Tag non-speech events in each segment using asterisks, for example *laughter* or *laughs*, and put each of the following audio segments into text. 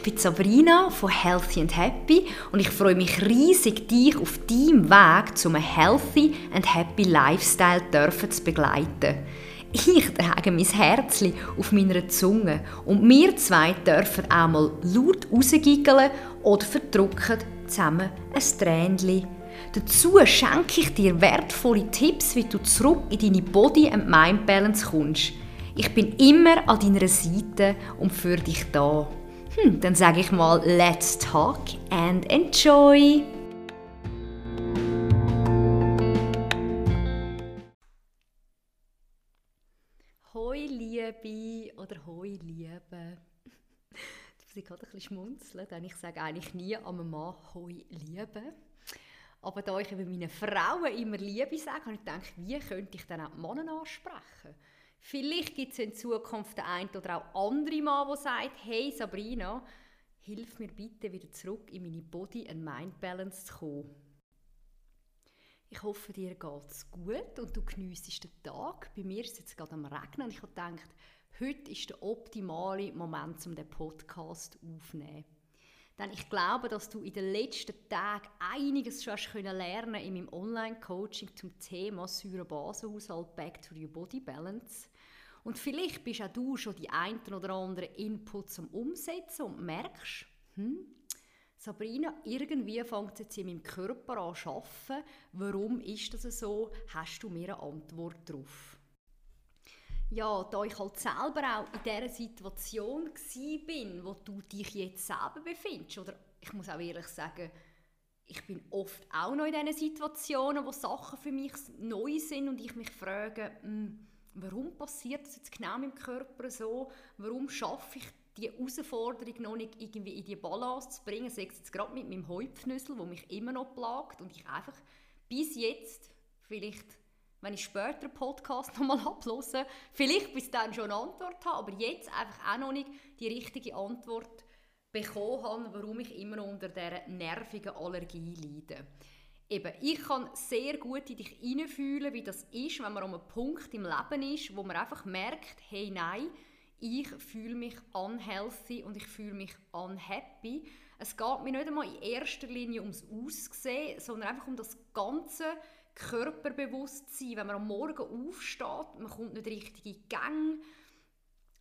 ich bin Sabrina von Healthy and Happy und ich freue mich riesig, dich auf deinem Weg zu einem Healthy and Happy Lifestyle dürfen zu begleiten. Ich trage mein Herzchen auf meiner Zunge und wir zwei dürfen einmal laut rausgiggeln oder verdrücken zusammen ein Tränchen. Dazu schenke ich dir wertvolle Tipps, wie du zurück in deine Body- and Mind-Balance kommst. Ich bin immer an deiner Seite und für dich da. Hm, dann sage ich mal, let's talk and enjoy! Hoi Liebe oder Hoi Liebe. *laughs* Du musst gerade ein bisschen schmunzeln, denn ich sage eigentlich nie einem Mann Hoi Liebe. Aber da ich über meine Frauen immer Liebe sage, habe ich gedacht, wie könnte ich dann auch die Männer ansprechen? Vielleicht gibt es in Zukunft den einen oder auch andere Mann, der sagt, hey Sabrina, hilf mir bitte wieder zurück in meine Body- and Mind-Balance zu kommen. Ich hoffe, dir geht es gut und du geniessest den Tag. Bei mir ist es jetzt gerade am Regnen und ich habe gedacht, heute ist der optimale Moment, um den Podcast aufzunehmen. Denn ich glaube, dass du in den letzten Tagen einiges schon hast können lernen in meinem Online-Coaching zum Thema Säurebasenhaushalt Back to your Body Balance. Und vielleicht bist auch du schon die einen oder anderen Inputs zum Umsetzen und merkst, hm, Sabrina, irgendwie fängt es jetzt in meinem Körper an zu arbeiten. Warum ist das so? Hast du mir eine Antwort darauf? Ja, da ich halt selber auch in dieser Situation bin, wo du dich jetzt selber befindest, oder ich muss auch ehrlich sagen, ich bin oft auch noch in diesen Situationen, wo Sachen für mich neu sind und ich mich frage, hm, warum passiert das jetzt genau im Körper so? Warum schaffe ich die Herausforderung noch nicht irgendwie in die Balance zu bringen? Sei es jetzt gerade mit meinem Heupfnüssel, der mich immer noch plagt und ich einfach bis jetzt, vielleicht wenn ich später einen Podcast *laughs* nochmal ablose, vielleicht bis dann schon eine Antwort habe, aber jetzt einfach auch noch nicht die richtige Antwort bekommen habe, warum ich immer unter dieser nervigen Allergie leide. Eben, ich kann sehr gut in dich hineinfühlen, wie das ist, wenn man an einem Punkt im Leben ist, wo man einfach merkt, hey, nein, ich fühle mich unhealthy und ich fühle mich unhappy. Es geht mir nicht einmal in erster Linie ums Aussehen, sondern einfach um das ganze Körperbewusstsein. Wenn man am Morgen aufsteht, man kommt nicht richtig in Gänge.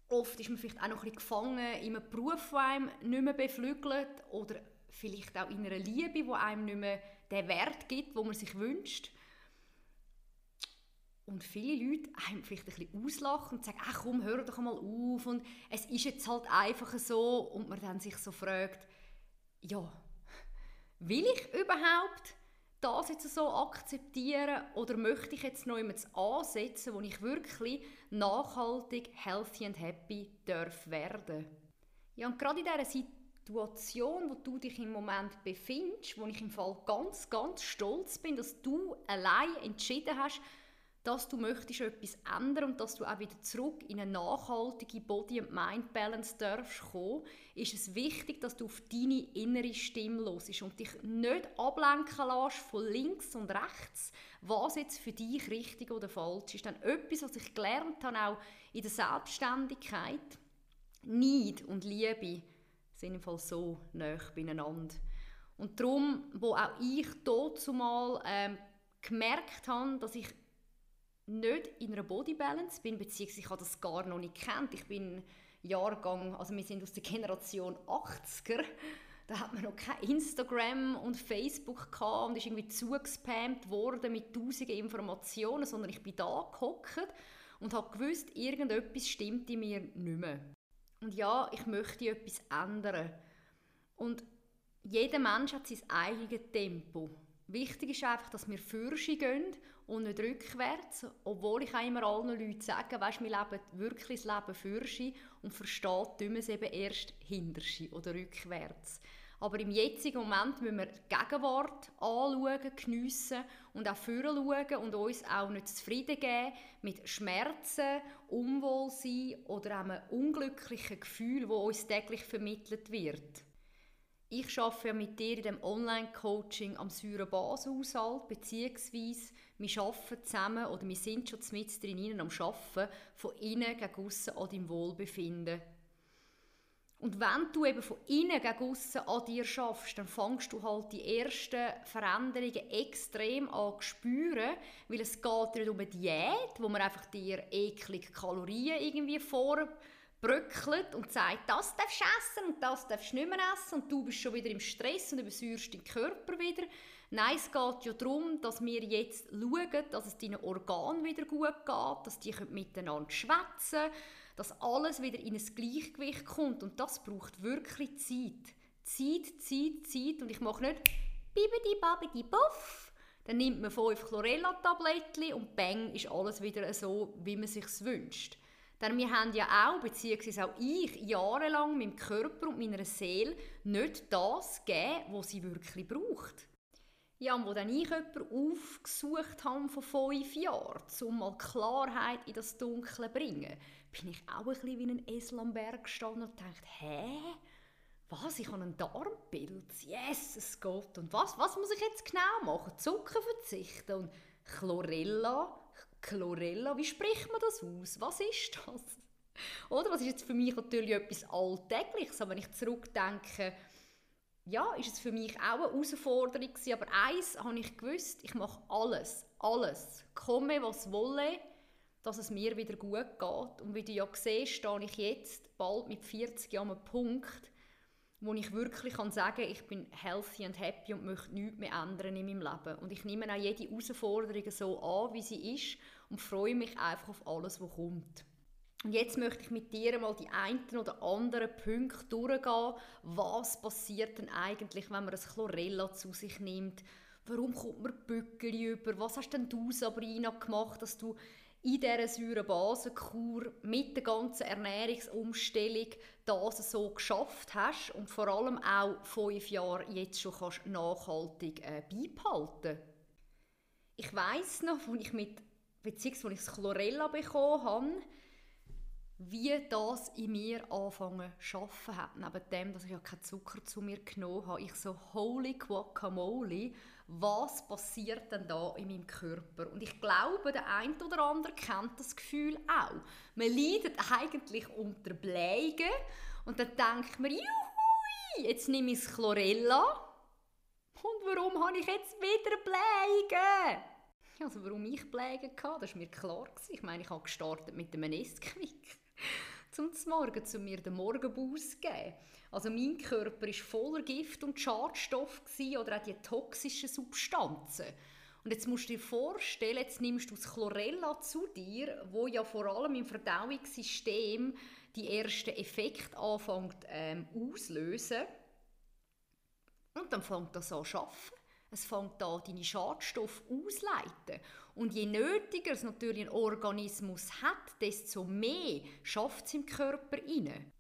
Oft ist man vielleicht auch noch ein bisschen gefangen in einem Beruf, der einem nicht mehr beflügelt oder vielleicht auch in einer Liebe, die einem nicht mehr den Wert gibt, wo man sich wünscht. Und viele Leute einem vielleicht ein bisschen auslachen und sagen, ach komm, hör doch mal auf und es ist jetzt halt einfach so und man dann sich so fragt, ja, will ich überhaupt das jetzt so akzeptieren oder möchte ich jetzt noch jemanden ansetzen, wo ich wirklich nachhaltig, healthy and happy darf werden? Ja, und gerade in dieser Situation, wo du dich im Moment befindest, wo ich im Fall ganz, ganz stolz bin, dass du allein entschieden hast, dass du möchtest etwas ändern und dass du auch wieder zurück in eine nachhaltige Body- and Mind-Balance darfst kommen, ist es wichtig, dass du auf deine innere Stimme hörst und dich nicht ablenken lässt von links und rechts, was jetzt für dich richtig oder falsch ist. Dann etwas, was ich gelernt habe, auch in der Selbstständigkeit, Neid und Liebe sind im Fall so nah beieinander. Und darum, wo auch ich dort zumal ähm, gemerkt habe, dass ich nicht in einer Body Balance bin, beziehungsweise ich habe das gar noch nicht kennt. Ich bin Jahrgang, also wir sind aus der Generation 80er, da hat man noch kein Instagram und Facebook gehabt und ist irgendwie zugespammt worden mit tausenden Informationen, sondern ich bin da gehockt und habe gewusst, irgendetwas stimmt in mir nicht mehr. Und ja, ich möchte etwas ändern. Und jeder Mensch hat sein eigenes Tempo. Wichtig ist einfach, dass wir Fürsche gehen und nicht rückwärts. Obwohl ich auch immer allen Leuten sage, weißt, wir leben wirklich das Leben Fürsche und versteht tun wir es eben erst hinterschi oder rückwärts. Aber im jetzigen Moment müssen wir die Gegenwart anschauen, geniessen und auch schauen und uns auch nicht zufrieden geben mit Schmerzen, Unwohlsein oder einem unglücklichen Gefühl, das uns täglich vermittelt wird. Ich arbeite mit dir in dem Online-Coaching am Säurebasenhaushalt, beziehungsweise wir arbeiten zusammen oder wir sind schon mit drin am Arbeiten, von innen gegen aussen an deinem Wohlbefinden. Und wenn du eben von innen gegen aussen an dir schaffst, dann fängst du halt die ersten Veränderungen extrem an zu spüren, weil es geht nicht um eine Diät, wo man einfach dir eklige Kalorien irgendwie vorbröckelt und sagt, das darfst du essen und das darfst du nicht mehr essen und du bist schon wieder im Stress und übersäuerst deinen Körper wieder. Nein, es geht ja darum, dass wir jetzt schauen, dass es deinen Organen wieder gut geht, dass die miteinander schwätzen können, dass alles wieder in ein Gleichgewicht kommt. Und das braucht wirklich Zeit. Zeit, Zeit, Zeit. Und ich mache nicht bibidi babidi buff. Dann nimmt man fünf Chlorella-Tablettchen und bang, ist alles wieder so, wie man sich wünscht. Denn wir haben ja auch, beziehungsweise auch ich, jahrelang meinem Körper und meiner Seele nicht das gegeben, was sie wirklich braucht. Ja, und wo dann ich jemanden aufgesucht habe von fünf Jahren, um mal Klarheit in das Dunkle zu bringen, bin ich auch ein bisschen wie ein Esel am Berg gestanden und dachte, hä? Was? Ich habe einen Darmpilz? Yes, es geht. Und was, was muss ich jetzt genau machen? Zucker verzichten und Chlorella? Chlorella, wie spricht man das aus? Was ist das? Oder? Das ist jetzt für mich natürlich etwas Alltägliches, aber wenn ich zurückdenke, ja, ist es für mich auch eine Herausforderung gewesen. Aber eins habe ich gewusst, ich mache alles, alles, komme was wolle, dass es mir wieder gut geht. Und wie du ja siehst, stehe ich jetzt bald mit 40 Jahren an einem Punkt, wo ich wirklich kann sagen ich bin healthy und happy und möchte nichts mehr ändern in meinem Leben. Und ich nehme auch jede Herausforderung so an, wie sie ist und freue mich einfach auf alles, was kommt. Und jetzt möchte ich mit dir mal die einen oder anderen Punkte durchgehen. Was passiert denn eigentlich, wenn man ein Chlorella zu sich nimmt? Warum kommt man Bückel über? Was hast denn du, Sabrina, gemacht, dass du in dieser Säurebasenkur mit der ganzen Ernährungsumstellung das so geschafft hast und vor allem auch fünf Jahre jetzt schon kannst nachhaltig äh, beibehalten. Ich weiß noch, als ich mit beziehungsweise als ich das Chlorella bekommen habe, wie das in mir anfangen zu arbeiten hat. Neben dem, dass ich ja keinen Zucker zu mir genommen habe, ich so, holy guacamole, was passiert denn da in meinem Körper? Und ich glaube, der eine oder andere kennt das Gefühl auch. Man leidet eigentlich unter Blägen und dann denkt man, juhui, jetzt nehme ich Chlorella und warum habe ich jetzt wieder Blägen? Also warum ich Blägen hatte, das war mir klar. Ich meine, ich habe gestartet mit einem Nesquik *laughs* zum Morgen zu mir den Morgenbus geben. Also mein Körper war voller Gift und Schadstoff oder auch die toxischen Substanzen. Und jetzt musst du dir vorstellen, jetzt nimmst du das Chlorella zu dir, wo ja vor allem im Verdauungssystem die ersten Effekte anfängt ähm, auslösen. Und dann fängt das an zu arbeiten. Es fängt an, deine Schadstoffe auszuleiten. Und je nötiger es natürlich ein Organismus hat, desto mehr schafft es im Körper rein.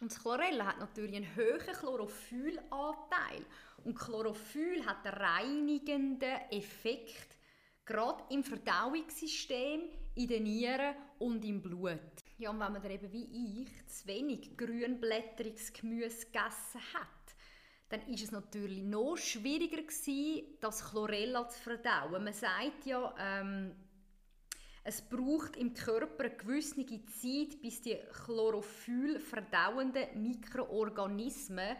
Und das Chlorella hat natürlich einen hohen Chlorophyllanteil. Und Chlorophyll hat einen reinigenden Effekt, gerade im Verdauungssystem, in den Nieren und im Blut. Ja, und wenn man dann eben wie ich zu wenig grünblättriges Gemüse gegessen hat, dann ist es natürlich noch schwieriger gewesen, das Chlorella zu verdauen. Man sagt ja, ähm, es braucht im Körper eine gewisse Zeit, bis die Chlorophyll verdauenden Mikroorganismen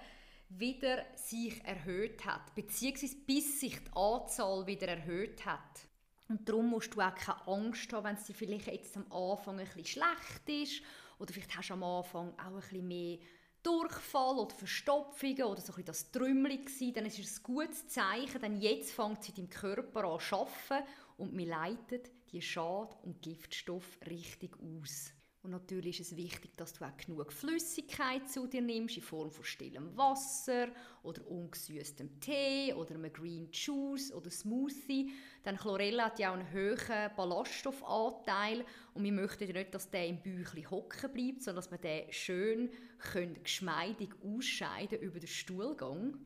wieder sich erhöht hat, beziehungsweise bis sich die Anzahl wieder erhöht hat. Und darum musst du auch keine Angst haben, wenn es dir vielleicht jetzt am Anfang ein bisschen schlecht ist oder vielleicht hast du am Anfang auch ein bisschen mehr Durchfall oder Verstopfungen oder so ein das Trümmel gewesen, dann ist es ein gutes Zeichen, denn jetzt fängt sie deinem Körper an zu arbeiten und wir leitet die Schad- und Giftstoffe richtig aus. Und natürlich ist es wichtig, dass du auch genug Flüssigkeit zu dir nimmst, in Form von stillem Wasser oder ungesüßtem Tee oder einem Green Juice oder Smoothie. Denn Chlorella hat ja auch einen hohen Ballaststoffanteil und wir möchten nicht, dass der im Bäuchlein hocken bleibt, sondern dass wir den schön können, geschmeidig ausscheiden über den Stuhlgang.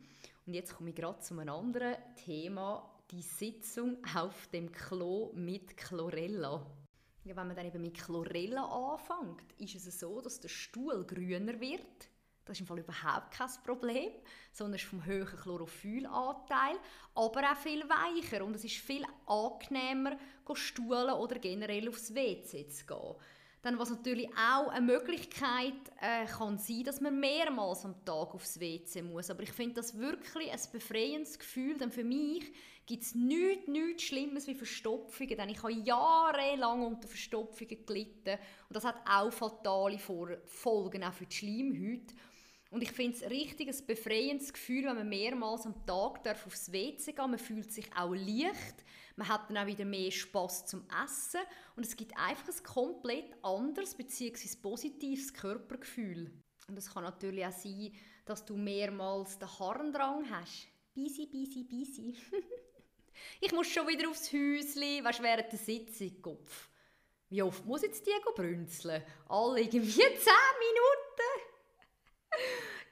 Und jetzt komme ich gerade zu einem anderen Thema, die Sitzung auf dem Klo mit Chlorella. Ja, wenn man dann eben mit Chlorella anfängt, ist es so, dass der Stuhl grüner wird. Das ist im Fall überhaupt kein Problem, sondern es ist vom hohen Chlorophyllanteil, aber auch viel weicher und es ist viel angenehmer, stuhlen oder generell aufs WC zu gehen. Dann was natürlich auch eine Möglichkeit äh, kann sein, dass man mehrmals am Tag aufs WC muss. Aber ich finde das wirklich ein befreiendes Gefühl, denn für mich gibt es nichts, nichts Schlimmes wie Verstopfungen. Denn ich habe jahrelang unter Verstopfungen gelitten und das hat auch fatale Folgen, auch für die Schleimhäute. Und ich finde es richtig ein befreiendes Gefühl, wenn man mehrmals am Tag darf aufs WC gehen Man fühlt sich auch leicht. Man hat dann auch wieder mehr Spaß zum Essen. Und es gibt einfach ein komplett anderes bzw. positives Körpergefühl. Und es kann natürlich auch sein, dass du mehrmals den Harndrang hast. Bisi, bisi, bisi. ich muss schon wieder aufs Häuschen, weißt, während der Sitzung. Kopf. Wie oft muss jetzt die brünzeln? Alle irgendwie *laughs* 10 Minuten?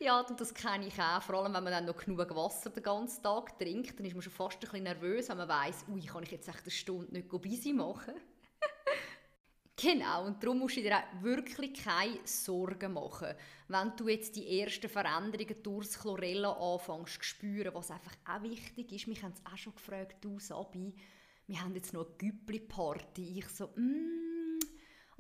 Ja, das kenne ich auch. Vor allem, wenn man dann noch genug Wasser den ganzen Tag trinkt, dann ist man schon fast ein bisschen nervös, wenn man weiss, ui, kann ich jetzt echt eine Stunde nicht busy machen. *laughs* genau, und darum musst du dir auch wirklich keine Sorgen machen, wenn du jetzt die ersten Veränderungen durchs Chlorella anfängst zu spüren, was einfach auch wichtig ist. Mich haben es auch schon gefragt, du Sabi, wir haben jetzt noch eine Güppli-Party. Ich so, mm,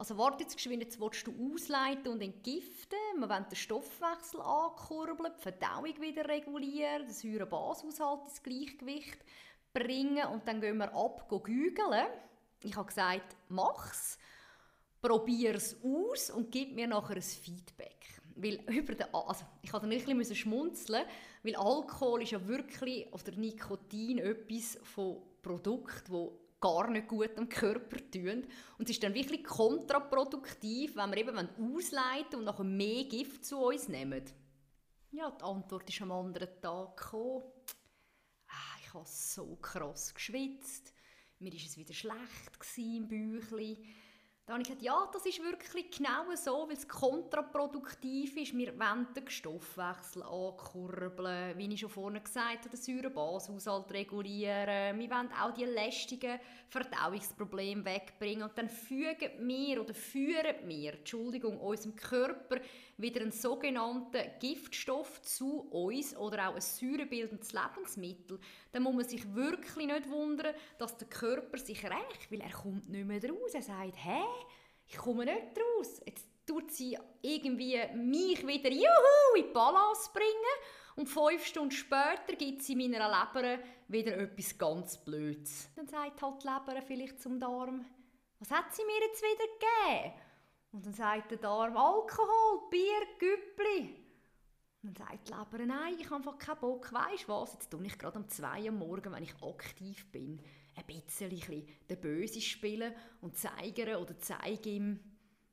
also warte jetzt willst du ausleiten und entgiften, wir wollen den Stoffwechsel ankurbeln, die Verdauung wieder regulieren, den Säurebashaushalt ins Gleichgewicht bringen und dann gehen wir ab, gügeln. Ich habe gesagt, mach's, probier es aus und gib mir nachher ein Feedback. Weil über den, also ich musste ein bisschen schmunzeln, weil Alkohol ist ja wirklich, oder Nikotin, etwas von Produkten, wo gar nicht gut am Körper tun. Und es ist dann wirklich kontraproduktiv, wenn wir eben ausleiten und nachher mehr Gift zu uns nehmen. Ja, die Antwort ist am anderen Tag gekommen. Ah, ich habe so krass geschwitzt. Mir war es wieder schlecht im Bäuchlein. Da habe ich gesagt, ja, das ist wirklich genau so, weil es kontraproduktiv ist. Wir wollen den Stoffwechsel ankurbeln, wie ich schon vorhin gesagt habe, den Säurebashaushalt regulieren. Wir wollen auch die lästigen Verdauungsprobleme wegbringen. Und dann fügen wir oder führen wir, Entschuldigung, unserem Körper wieder einen sogenannten Giftstoff zu uns oder auch ein säurebildendes Lebensmittel, dann muss man sich wirklich nicht wundern, dass der Körper sich rächt, weil er kommt nicht mehr raus. Er sagt, hä, ich komme nicht raus. Jetzt tut sie irgendwie mich wieder juhu, in die Balance bringen und fünf Stunden später gibt sie meiner Leber wieder etwas ganz Blödes. Dann sagt halt die Leber vielleicht zum Darm, was hat sie mir jetzt wieder gegeben? Und dann sagt der Darm, Alkohol, Bier, Güppli. Und dann sagt die Leber, nein, ich habe einfach keinen Bock. Weisst was, jetzt tue ich gerade um zwei Uhr morgen, wenn ich aktiv bin, ein bisschen den Böse spielen und zeigen oder zeige ihm,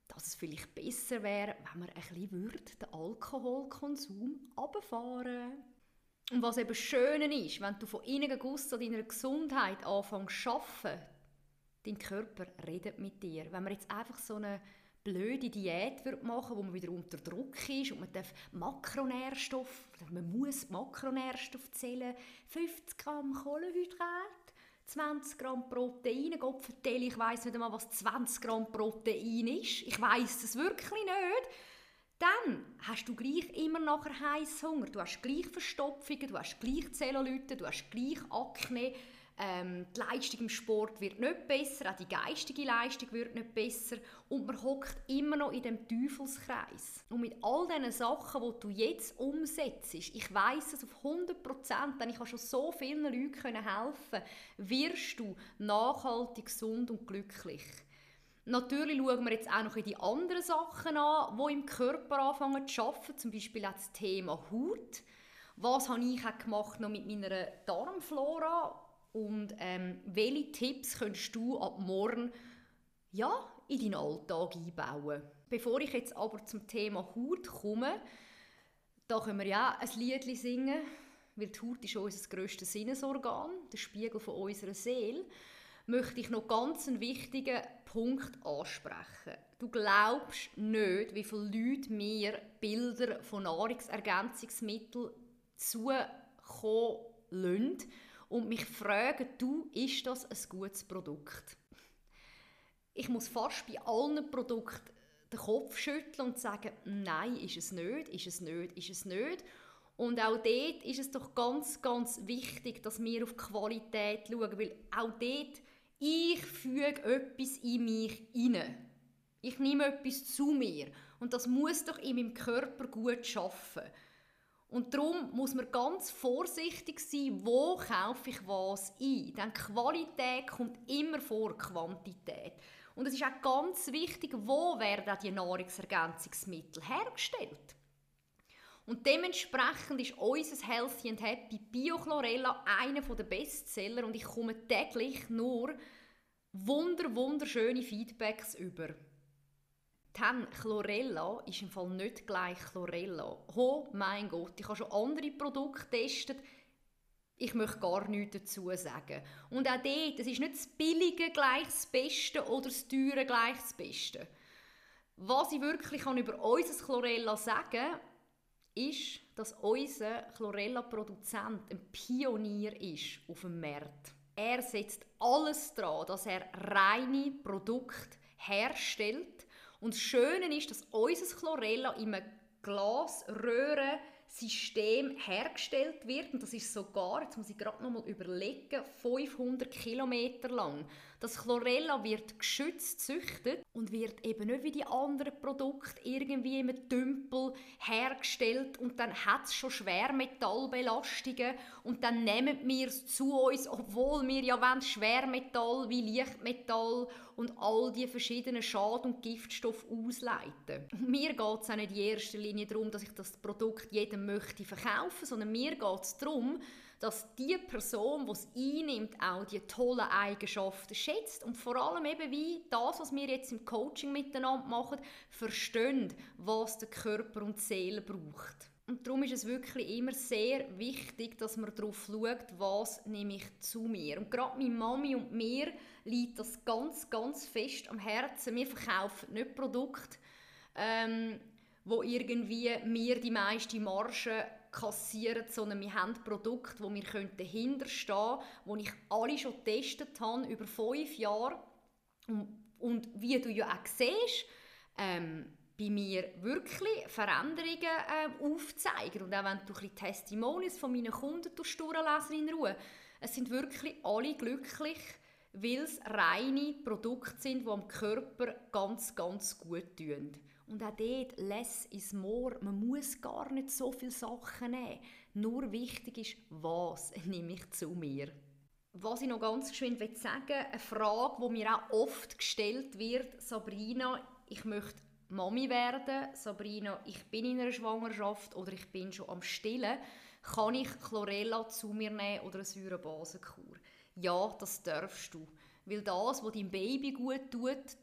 dass es vielleicht besser wäre, wenn man ein bisschen würde, den Alkoholkonsum runterfahren Und was eben schön ist, wenn du von innen Guss an deiner Gesundheit anfängst zu arbeiten, dein Körper redet mit dir. Wenn man jetzt einfach so eine blöde Diät wird machen wo man wieder unter Druck ist und man darf Makronährstoff, oder man muss Makronährstoff zählen, 50 Gramm Kohlenhydrat, 20 Gramm Protein, Gott ich weiß nicht einmal, was 20 Gramm Protein ist. Ich weiß es wirklich nicht. Dann hast du gleich immer nachher Heißhunger, du hast gleich Verstopfungen, du hast gleich Zellulite, du hast gleich Akne, ähm, die Leistung im Sport wird nicht besser, auch die geistige Leistung wird nicht besser und man hockt immer noch in dem Teufelskreis. Und mit all diesen Sachen, die du jetzt umsetzt, ich weiß es auf 100 Prozent, denn ich habe schon so vielen Leuten helfen wirst du nachhaltig gesund und glücklich. Natürlich schauen wir jetzt auch noch in die anderen Sachen an, die im Körper anfangen zu arbeiten, zum Beispiel auch das Thema Haut. Was habe ich auch gemacht noch mit meiner Darmflora? Und ähm, welche Tipps könntest du ab morgen ja, in deinen Alltag einbauen? Bevor ich jetzt aber zum Thema Haut komme, da können wir ja ein Lied singen, weil die Haut ist unser grösstes Sinnesorgan, der Spiegel von unserer Seele, möchte ich noch ganz einen wichtigen Punkt ansprechen. Du glaubst nicht, wie viele Leute mir Bilder von Nahrungsergänzungsmitteln zukommen lassen, und mich fragen, du, ist das ein gutes Produkt? Ich muss fast bei allen Produkten den Kopf schütteln und sagen, nein, ist es nicht, ist es nicht, ist es nicht. Und auch dort ist es doch ganz, ganz wichtig, dass wir auf Qualität schauen, weil auch dort, ich füge etwas in mich hinein. Ich nehme etwas zu mir und das muss doch in meinem Körper gut schaffen. Und darum muss man ganz vorsichtig sein, wo kaufe ich was ein. Denn Qualität kommt immer vor Quantität. Und es ist auch ganz wichtig, wo werden auch die Nahrungsergänzungsmittel hergestellt. Und dementsprechend ist unser Healthy and Happy Biochlorella einer der Bestseller und ich komme täglich nur wunder wunderschöne Feedbacks über. Dann Chlorella ist im Fall nicht gleich Chlorella. Oh mein Gott, ich habe schon andere Produkte getestet. Ich möchte gar nichts dazu sagen. Und auch dort, es ist nicht das Billige gleich das Beste oder das Teure gleich das Beste. Was ich wirklich über unser Chlorella sagen kann, ist, dass unser Chlorella-Produzent ein Pionier ist auf dem Markt. Er setzt alles daran, dass er reine Produkte herstellt. Und das Schöne ist, dass unser Chlorella in einem Glasröhren System hergestellt wird und das ist sogar, jetzt muss ich gerade noch mal überlegen, 500 Kilometer lang. Das Chlorella wird geschützt züchtet und wird eben nicht wie die anderen Produkte irgendwie im Tümpel hergestellt und dann hat es schon Schwermetallbelastungen und dann nehmen wir es zu uns, obwohl wir ja wollen, Schwermetall wie Lichtmetall und all die verschiedenen Schad- und Giftstoffe ausleiten. Und mir geht es auch nicht in erster Linie darum, dass ich das Produkt jedem möchte verkaufen, sondern mir geht es darum, dass die Person, die es einnimmt, auch die tollen Eigenschaften schätzt und vor allem eben wie das, was wir jetzt im Coaching miteinander machen, versteht, was der Körper und die Seele braucht. Und darum ist es wirklich immer sehr wichtig, dass man darauf schaut, was nehme ich zu mir. Und gerade meine Mami und mir liegt das ganz, ganz fest am Herzen. Wir verkaufen nicht Produkte, ähm, wo irgendwie mir die meiste Marge kassieren, sondern wir haben Produkte, wo wir dahinter stehen können, die ich alle schon getestet habe, über fünf Jahre. Und, und wie du ja auch siehst, ähm, bei mir wirklich Veränderungen äh, aufzeigen. Und auch wenn du ein Testimonials von meinen Kunden durchlesen in Ruhe, es sind wirklich alle glücklich, weil es reine Produkte sind, die am Körper ganz, ganz gut tun. Und auch dort, less is more. Man muss gar nicht so viele Sachen nehmen. Nur wichtig ist, was *laughs* nehme ich zu mir. Was ich noch ganz geschwind sagen will, eine Frage, die mir auch oft gestellt wird, Sabrina, ich möchte Mami werden, Sabrina, ich bin in einer Schwangerschaft oder ich bin schon am Stillen, kann ich Chlorella zu mir nehmen oder eine Säurebasenkur? Ja, das darfst du. Weil das, was deinem Baby gut tut,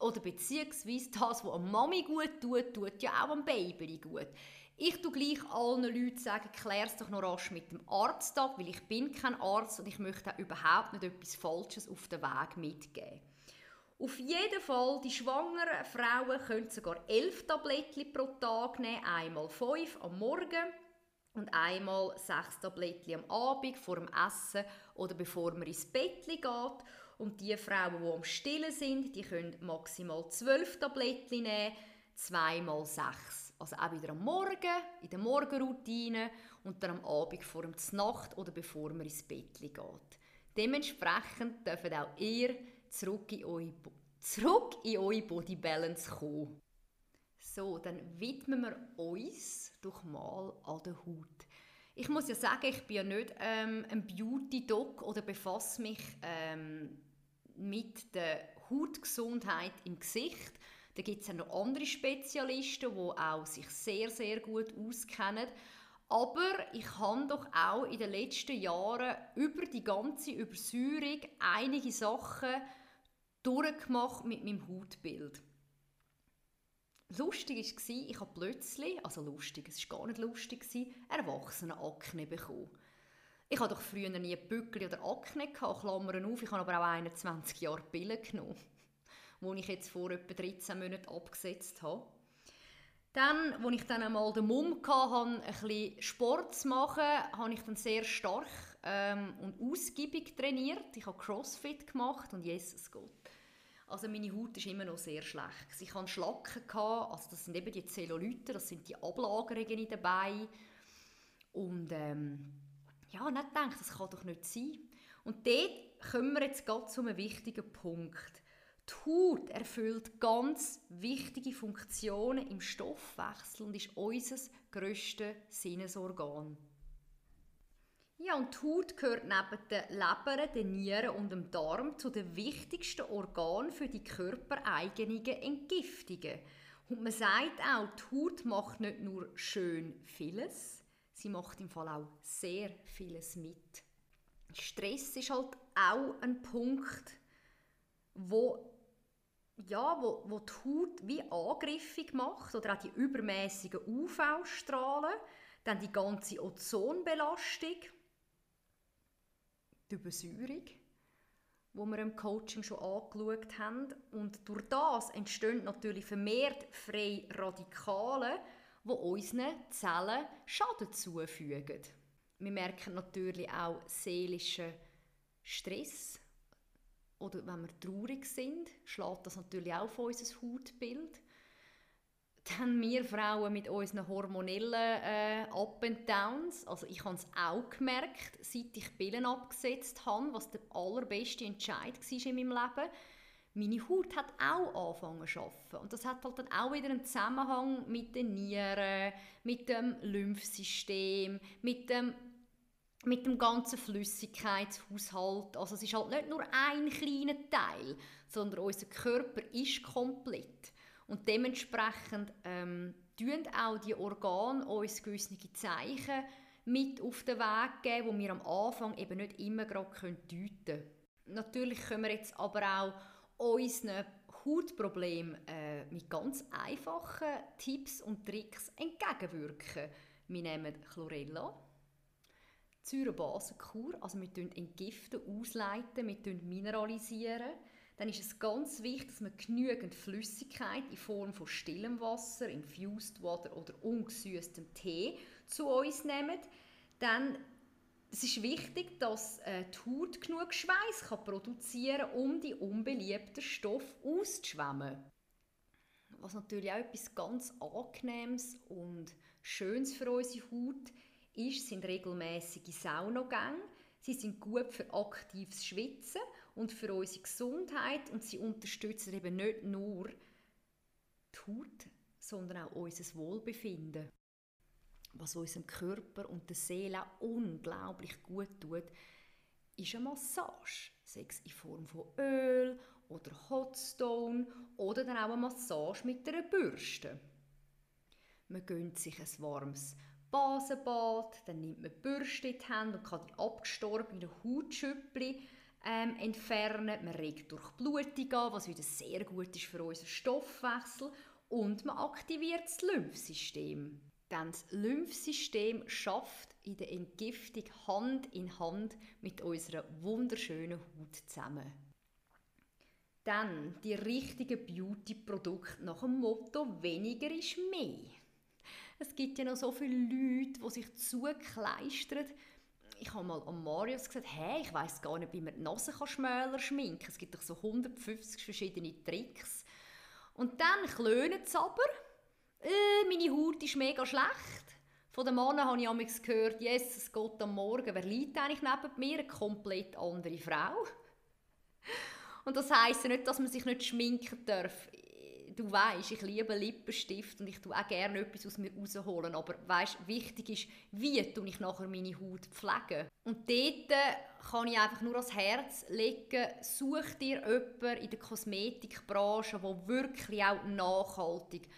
oder beziehungsweise das, was einer Mami gut tut, tut ja auch einem Baby gut. Ich tue gleich allen Leuten sagen, es doch noch rasch mit dem Arzt ab, weil ich bin kein Arzt und ich möchte auch überhaupt nicht etwas Falsches auf den Weg mitgeben. Auf jeden Fall, die schwangeren Frauen können sogar elf Tabletten pro Tag nehmen, einmal fünf am Morgen und einmal sechs Tabletten am Abend vor dem Essen oder bevor man ins Bett geht. Und die Frauen, die am Stillen sind, die können maximal zwölf Tabletten nehmen, zweimal sechs. Also auch wieder am Morgen, in der Morgenroutine und dann am Abend vor dem Nacht oder bevor man ins Bett geht. Dementsprechend dürfen auch ihr zurück in eure, zurück in eure Body Balance kommen. So, dann widmen wir uns doch mal an der Haut. Ich muss ja sagen, ich bin ja nicht ähm, ein Beauty-Doc oder befasse mich ähm, mit der Hautgesundheit im Gesicht. Da gibt es ja noch andere Spezialisten, die auch sich sehr, sehr gut auskennen. Aber ich habe doch auch in den letzten Jahren über die ganze Übersäuerung einige Sachen durchgemacht mit meinem Hautbild. Lustig war, ich habe plötzlich, also lustig, es war gar nicht lustig, Erwachsene-Akne bekommen. Ich hatte doch früher nie Bückel oder Akne, Klammern auf, ich habe aber auch 21 Jahre Pillen genommen, *laughs* die ich jetzt vor etwa 13 Monaten abgesetzt habe. Dann, als ich dann einmal den Mumm hatte, ein bisschen Sport zu machen, habe ich dann sehr stark ähm, und ausgiebig trainiert. Ich habe Crossfit gemacht und Jesus Gott. Also meine Haut ist immer noch sehr schlecht. Ich hatte Schlacken, also das sind eben die Zellulite, das sind die Ablagerungen dabei. Und ähm, ja, nicht gedacht, das kann doch nicht sein. Und dort kommen wir jetzt gerade zu einem wichtigen Punkt. Die Haut erfüllt ganz wichtige Funktionen im Stoffwechsel und ist unser grösstes Sinnesorgan. Ja, und die Haut gehört neben den Leber, den Nieren und dem Darm zu den wichtigsten Organen für die körpereigenen Entgiftungen. Und man sagt auch, die Haut macht nicht nur schön vieles, sie macht im Fall auch sehr vieles mit. Stress ist halt auch ein Punkt, wo ja, wo, wo die Haut wie angriffig macht oder auch die übermäßigen UV-Strahlen, dann die ganze Ozonbelastung, die Übersäuerung, wo wir im Coaching schon angeschaut haben. Und durch das entstehen natürlich vermehrt freie Radikale, die unseren Zellen Schaden zufügen. Wir merken natürlich auch seelischen Stress. Oder wenn wir traurig sind, schlägt das natürlich auch auf unser Hautbild. Dann wir Frauen mit unseren hormonellen äh, Up and Downs. Also ich habe es auch gemerkt, seit ich Pillen abgesetzt habe, was der allerbeste Entscheid war in meinem Leben. Meine Haut hat auch angefangen zu arbeiten. Und das hat halt dann auch wieder einen Zusammenhang mit den Nieren, mit dem Lymphsystem, mit dem mit dem ganzen Flüssigkeitshaushalt. Also es ist halt nicht nur ein kleiner Teil, sondern unser Körper ist komplett. Und dementsprechend ähm, tun auch die Organe uns gewisse Zeichen mit auf den Weg geben, die wir am Anfang eben nicht immer gerade deuten können. Natürlich können wir jetzt aber auch unseren Hautproblemen äh, mit ganz einfachen Tipps und Tricks entgegenwirken. Wir nehmen Chlorella, Säurebasenkur, also wir entgiften, ausleiten, wir mineralisieren. Dann ist es ganz wichtig, dass wir genügend Flüssigkeit in Form von stillem Wasser, Infused Water oder ungesüßtem Tee zu uns nehmen. Dann es ist wichtig, dass äh, die Haut genug Schweiß kann produzieren um die unbeliebten Stoffe auszuschwemmen. Was natürlich auch etwas ganz Angenehmes und Schönes für unsere Haut ist, sind regelmäßige Saunagänge. Sie sind gut für aktives Schwitzen und für unsere Gesundheit und sie unterstützen eben nicht nur die Haut, sondern auch unser Wohlbefinden. Was unserem Körper und der Seele unglaublich gut tut, ist eine Massage. Sei es in Form von Öl oder Hotstone oder dann auch eine Massage mit einer Bürste. Man gönnt sich ein warmes Basenbad, dann nimmt man die Bürste in die Hände und kann die abgestorbenen Hautschüppli ähm, entfernen. Man regt durch Blutung an, was wieder sehr gut ist für unseren Stoffwechsel. Und man aktiviert das Lymphsystem. Denn das Lymphsystem schafft in der Entgiftung Hand in Hand mit unserer wunderschönen Haut zusammen. Dann die richtigen Beauty-Produkte nach dem Motto «Weniger ist mehr». Es gibt ja noch so viele Leute, die sich zukleistern. Ich habe mal an Marius gesagt, hey, ich weiß gar nicht, wie man die Nase schmäler schminken kann. Es gibt doch so 150 verschiedene Tricks. Und dann klönen es aber. Äh, meine Haut ist mega schlecht. Von den Männern habe ich gehört, Jesus Gott am Morgen, wer liegt eigentlich neben mir? Eine komplett andere Frau. Und das heisst ja nicht, dass man sich nicht schminken darf du weißt, ich liebe Lippenstift und ich tue auch gerne etwas aus mir rausholen, aber weißt, wichtig ist, wie tue ich nachher meine Haut pflegen. Und dort kann ich einfach nur ans Herz legen, such dir jemanden in der Kosmetikbranche, der wirklich auch nachhaltig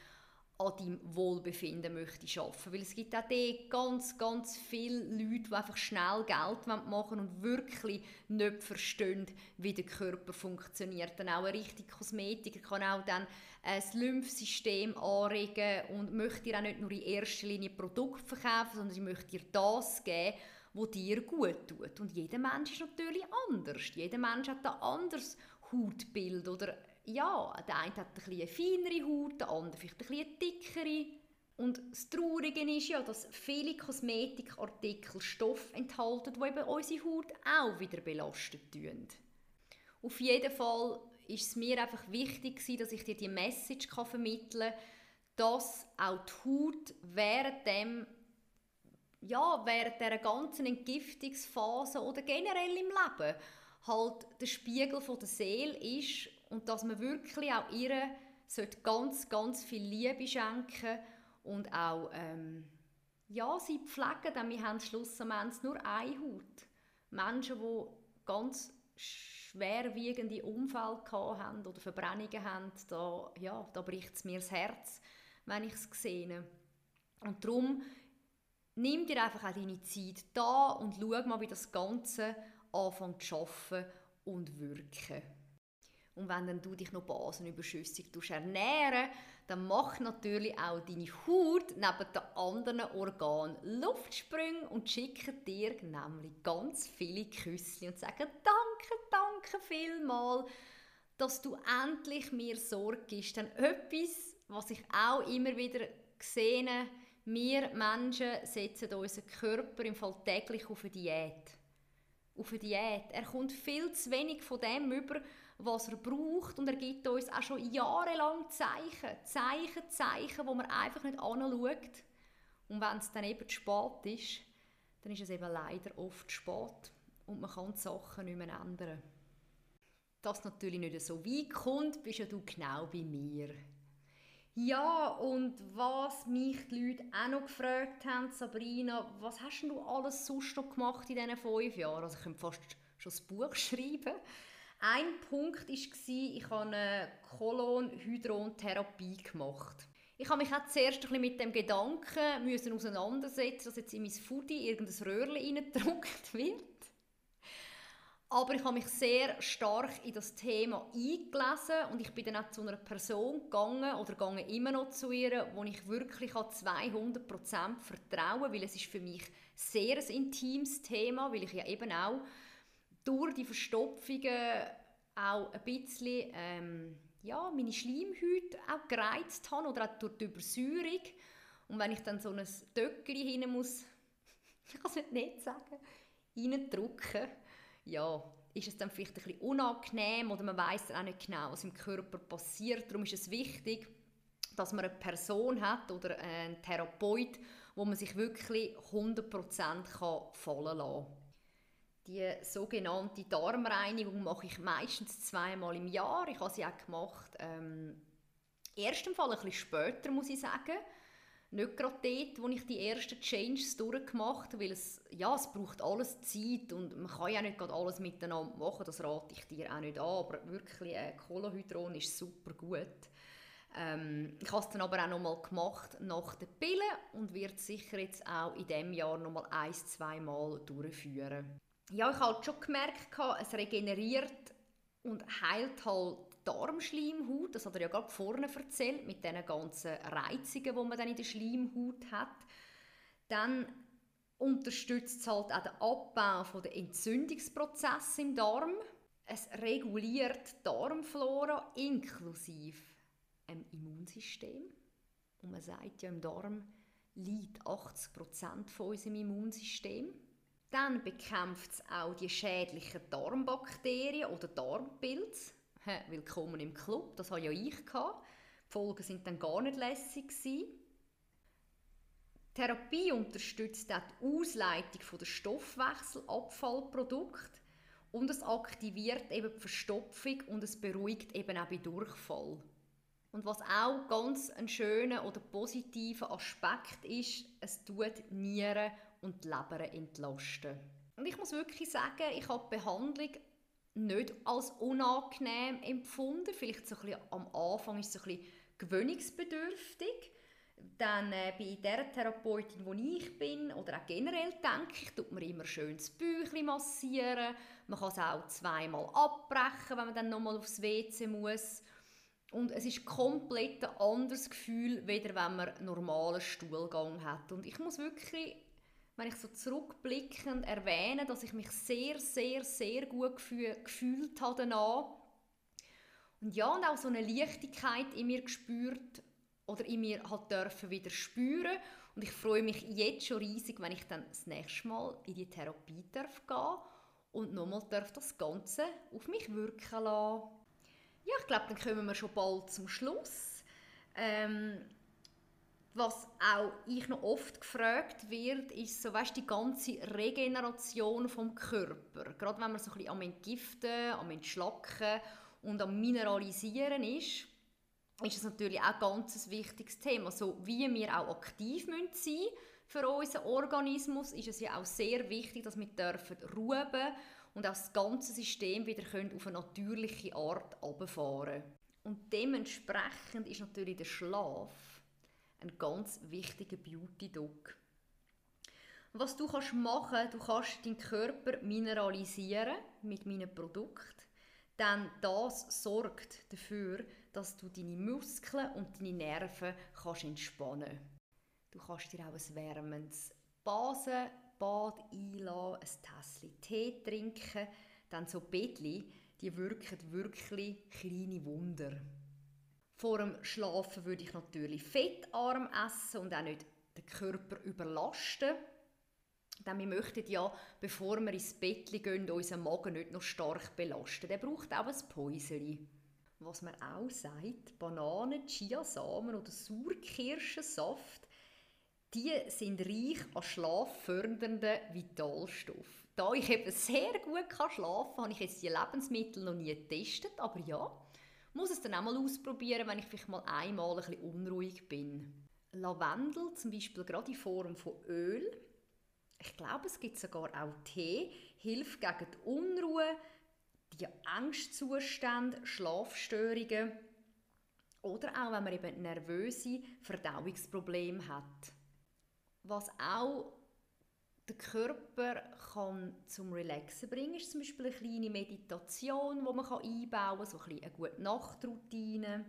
an deinem Wohlbefinden möchte arbeiten. Weil es gibt auch dort ganz, ganz viele Leute, die einfach schnell Geld machen wollen und wirklich nicht verstehen, wie der Körper funktioniert. Dann auch ein richtiger Kosmetiker kann auch dann das Lymphsystem anregen und möchte dir auch nicht nur in erster Linie Produkte verkaufen, sondern sie möchte dir das geben, was dir gut tut. Und jeder Mensch ist natürlich anders. Jeder Mensch hat ein anderes Hautbild oder ja, der eine hat ein eine feinere Haut, der andere vielleicht ein bisschen dickere. Und das Traurige ist ja, dass viele Kosmetikartikel Stoffe enthalten, die eben unsere Haut auch wieder belastet tun. Auf jeden Fall ist es mir einfach wichtig dass ich dir die Message vermitteln kann, dass auch die Haut während dem ja, während dieser ganzen Entgiftungsphase oder generell im Leben halt der Spiegel der Seele ist und dass man wirklich auch ihr ganz, ganz viel Liebe schenken und auch ähm, ja, sie pflegen, denn wir haben schlussendlich nur eine Haut. Menschen, die ganz schwerwiegende Unfälle haben oder Verbrennungen haben, da, ja, da bricht es mir das Herz, wenn ich es sehe. Und darum nimm dir einfach auch deine Zeit da und schau mal, wie das Ganze anfängt zu arbeiten und wirken. Und wenn dann du dich noch basenüberschüssig ernähren dann mach natürlich auch deine Haut neben den anderen Organen Luftsprünge und schicke dir nämlich ganz viele Küsse und sagen Danke, danke vielmal, dass du endlich mir Sorge gibst. Denn etwas, was ich auch immer wieder sehe, wir Menschen setzen unseren Körper im Fall täglich auf eine Diät. Auf eine Diät. Er kommt viel zu wenig von dem über, was er braucht und er gibt uns auch schon jahrelang Zeichen. Zeichen, Zeichen, wo man einfach nicht anschaut. Und wenn es dann eben zu spät ist, dann ist es eben leider oft spät und man kann die Sachen nicht mehr ändern. Dass natürlich nicht so weit kommt, bist ja du genau bei mir. Ja, und was mich die Leute auch noch gefragt haben, Sabrina, was hast du alles sonst noch gemacht in diesen fünf Jahren? Also ich könnte fast schon ein Buch *laughs* schreiben. Ein Punkt war, ich habe eine Kolonhydrontherapie gemacht. Ich habe mich auch zuerst ein mit dem Gedanken müssen auseinandersetzen, dass jetzt in mein Foodie irgendein Röhrchen reingedruckt *laughs* wird. Aber ich habe mich sehr stark in das Thema eingelesen und ich bin dann auch zu einer Person gegangen oder gehe immer noch zu ihr, wo ich wirklich an 200% vertraue, weil es ist für mich sehr ein intimes Thema, weil ich ja eben auch durch die Verstopfungen auch ein bisschen ähm, ja, meine Schleimhäute auch gereizt habe oder auch durch die Übersäuerung. Und wenn ich dann so ein Töckchen hin muss, *laughs* ich kann es nicht sagen, reindrücken, ja, ist es dann vielleicht ein bisschen unangenehm oder man weiß auch nicht genau, was im Körper passiert. Darum ist es wichtig, dass man eine Person hat oder einen Therapeut, wo man sich wirklich 100% fallen lassen kann. Die sogenannte Darmreinigung mache ich meistens zweimal im Jahr. Ich habe sie auch gemacht, ähm, im Fall ein bisschen später, muss ich sagen. Nicht gerade dort, wo ich die ersten Changes durchgemacht habe, weil es, ja, es braucht alles Zeit und man kann ja nicht gerade alles miteinander machen, das rate ich dir auch nicht an, aber wirklich, äh, Kohlenhydron ist super gut. Ähm, ich habe es dann aber auch noch mal gemacht nach der Pille und werde sicher jetzt auch in diesem Jahr noch mal ein, zwei Mal durchführen ja, ich habe halt schon gemerkt, es regeneriert und heilt halt die Darmschleimhaut. Das hat er ja gerade vorne erzählt, mit den ganzen Reizungen, die man dann in der Schleimhaut hat. Dann unterstützt es halt auch den Abbau der Entzündungsprozesse im Darm. Es reguliert die Darmflora inklusive dem Immunsystem. Und man sagt ja, im Darm liegt 80% von unserem Immunsystem. Dann bekämpft es auch die schädlichen Darmbakterien oder Darmpilze. Willkommen im Club, das hatte ja ich. Die Folgen sind dann gar nicht lässig. Die Therapie unterstützt auch die Ausleitung der Stoffwechselabfallprodukte und es aktiviert eben die Verstopfung und es beruhigt eben auch bei Durchfall. Und was auch ganz ein schöner oder positiver Aspekt ist, es tut Nieren und die Leber entlasten. Und ich muss wirklich sagen, ich habe die Behandlung nicht als unangenehm empfunden. Vielleicht so ein bisschen, am Anfang ist es ein bisschen gewöhnungsbedürftig. Dann äh, bei der Therapeutin, wo ich bin, oder auch generell denke ich, tut man immer schön das Bäuchchen massieren. Man kann es auch zweimal abbrechen, wenn man dann nochmal aufs WC muss. Und es ist komplett ein anderes Gefühl, weder wenn man einen normalen Stuhlgang hat. Und ich muss wirklich wenn ich so zurückblickend erwähne, dass ich mich sehr, sehr, sehr gut gefühlt habe danach. Und ja, und auch so eine Leichtigkeit in mir gespürt oder in mir hat dürfen wieder spüren. Und ich freue mich jetzt schon riesig, wenn ich dann das nächste Mal in die Therapie darf gehen und nochmal darf das Ganze auf mich wirken lassen. Ja, ich glaube, dann kommen wir schon bald zum Schluss. Ähm, was auch ich noch oft gefragt wird, ist so, weißt, die ganze Regeneration vom Körper. Gerade wenn man so ein bisschen am Entgiften, am Entschlacken und am Mineralisieren ist, ist es natürlich auch ein ganz wichtiges Thema. So wie wir auch aktiv sein müssen für unseren Organismus, ist es ja auch sehr wichtig, dass wir dürfen ruhen und auch das ganze System wieder können auf eine natürliche Art runterfahren Und dementsprechend ist natürlich der Schlaf ein ganz wichtiger Beauty-Doc. Was du kannst machen, du kannst deinen Körper mineralisieren mit meinem Produkt, denn das sorgt dafür, dass du deine Muskeln und deine Nerven kannst entspannen. Du kannst dir auch ein wärmendes Basenbad einladen, ein Tässchen Tee trinken, dann so Bettli, die wirken wirklich kleine Wunder. Vor dem Schlafen würde ich natürlich fettarm essen und auch nicht den Körper überlasten. Denn wir möchten ja, bevor wir ins Bett gehen, unseren Magen nicht noch stark belasten. Der braucht auch ein Päuschen. Was man auch sagt, Bananen, Chiasamen oder Sauerkirschensaft, die sind reich an schlaffördernden Vitalstoffen. Da ich eben sehr gut schlafen kann, habe ich jetzt die Lebensmittel noch nie getestet, aber ja, muss es dann auch mal ausprobieren, wenn ich vielleicht mal einmal ein bisschen unruhig bin. Lavendel, zum Beispiel gerade in Form von Öl, ich glaube, es gibt sogar auch Tee, hilft gegen die Unruhe, die Angstzustände, Schlafstörungen oder auch, wenn man eben nervöse Verdauungsprobleme hat. Was auch den Körper kann zum Relaxen bringen, ist zum Beispiel eine kleine Meditation, die man einbauen kann, so ein eine gute Nachtroutine.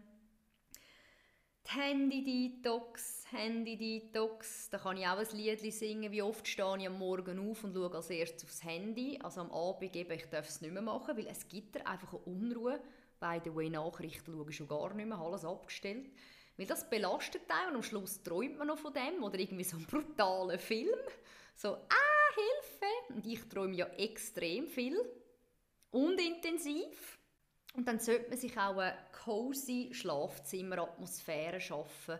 Die Handy-Detox, Handy-Detox, da kann ich auch ein Lied singen, wie oft stehe ich am Morgen auf und schaue als erstes aufs Handy, also am Abend eben, ich darf es nicht mehr machen, weil es gibt einfach eine Unruhe, by the way, Nachrichten schaue ich schon gar nicht mehr, alles abgestellt, weil das belastet einen und am Schluss träumt man noch von dem oder irgendwie so einen brutalen Film, so, ah, Hilfe, und ich träume ja extrem viel und intensiv und dann sollte man sich auch eine cozy Schlafzimmeratmosphäre schaffen.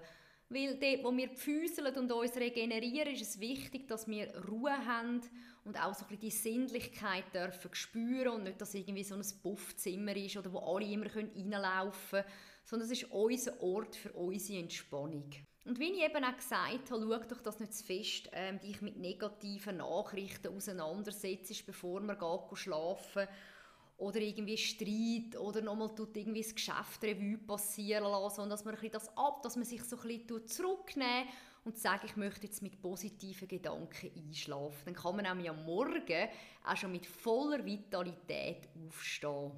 Weil dort, wo wir füßeln und uns regenerieren, ist es wichtig, dass wir Ruhe haben und auch so ein bisschen die Sinnlichkeit dürfen spüren und nicht, dass irgendwie so ein Puffzimmer ist oder wo alle immer reinlaufen können, sondern es ist unser Ort für unsere Entspannung. Und wie ich eben auch gesagt habe, schau doch, dass nicht zu fest ähm, dich mit negativen Nachrichten auseinandersetzt, bevor man geht schlafen oder irgendwie Streit oder nochmal tut irgendwie das Geschäft Revue passieren lassen, sondern dass man das ab, dass man sich so ein bisschen zurücknehmen und sagt, ich möchte jetzt mit positiven Gedanken einschlafen. Dann kann man nämlich am Morgen auch schon mit voller Vitalität aufstehen.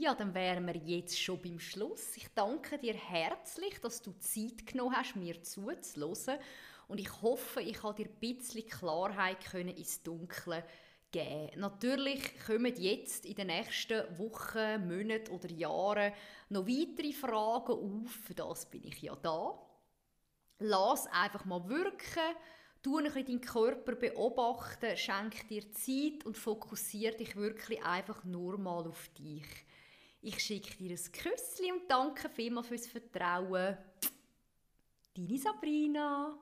Ja, dann wären wir jetzt schon beim Schluss. Ich danke dir herzlich, dass du Zeit genommen hast, mir zuzuhören. Und ich hoffe, ich habe dir ein bisschen Klarheit können ins Dunkle geben. Natürlich kommen jetzt in den nächsten Wochen, Monaten oder Jahren noch weitere Fragen auf. Das bin ich ja da. Lass einfach mal wirken. Du ein bisschen deinen Körper beobachten, schenk dir Zeit und fokussiere dich wirklich einfach nur mal auf dich. Ich schicke dir ein Küsschen und danke vielmals fürs Vertrauen. Deine Sabrina.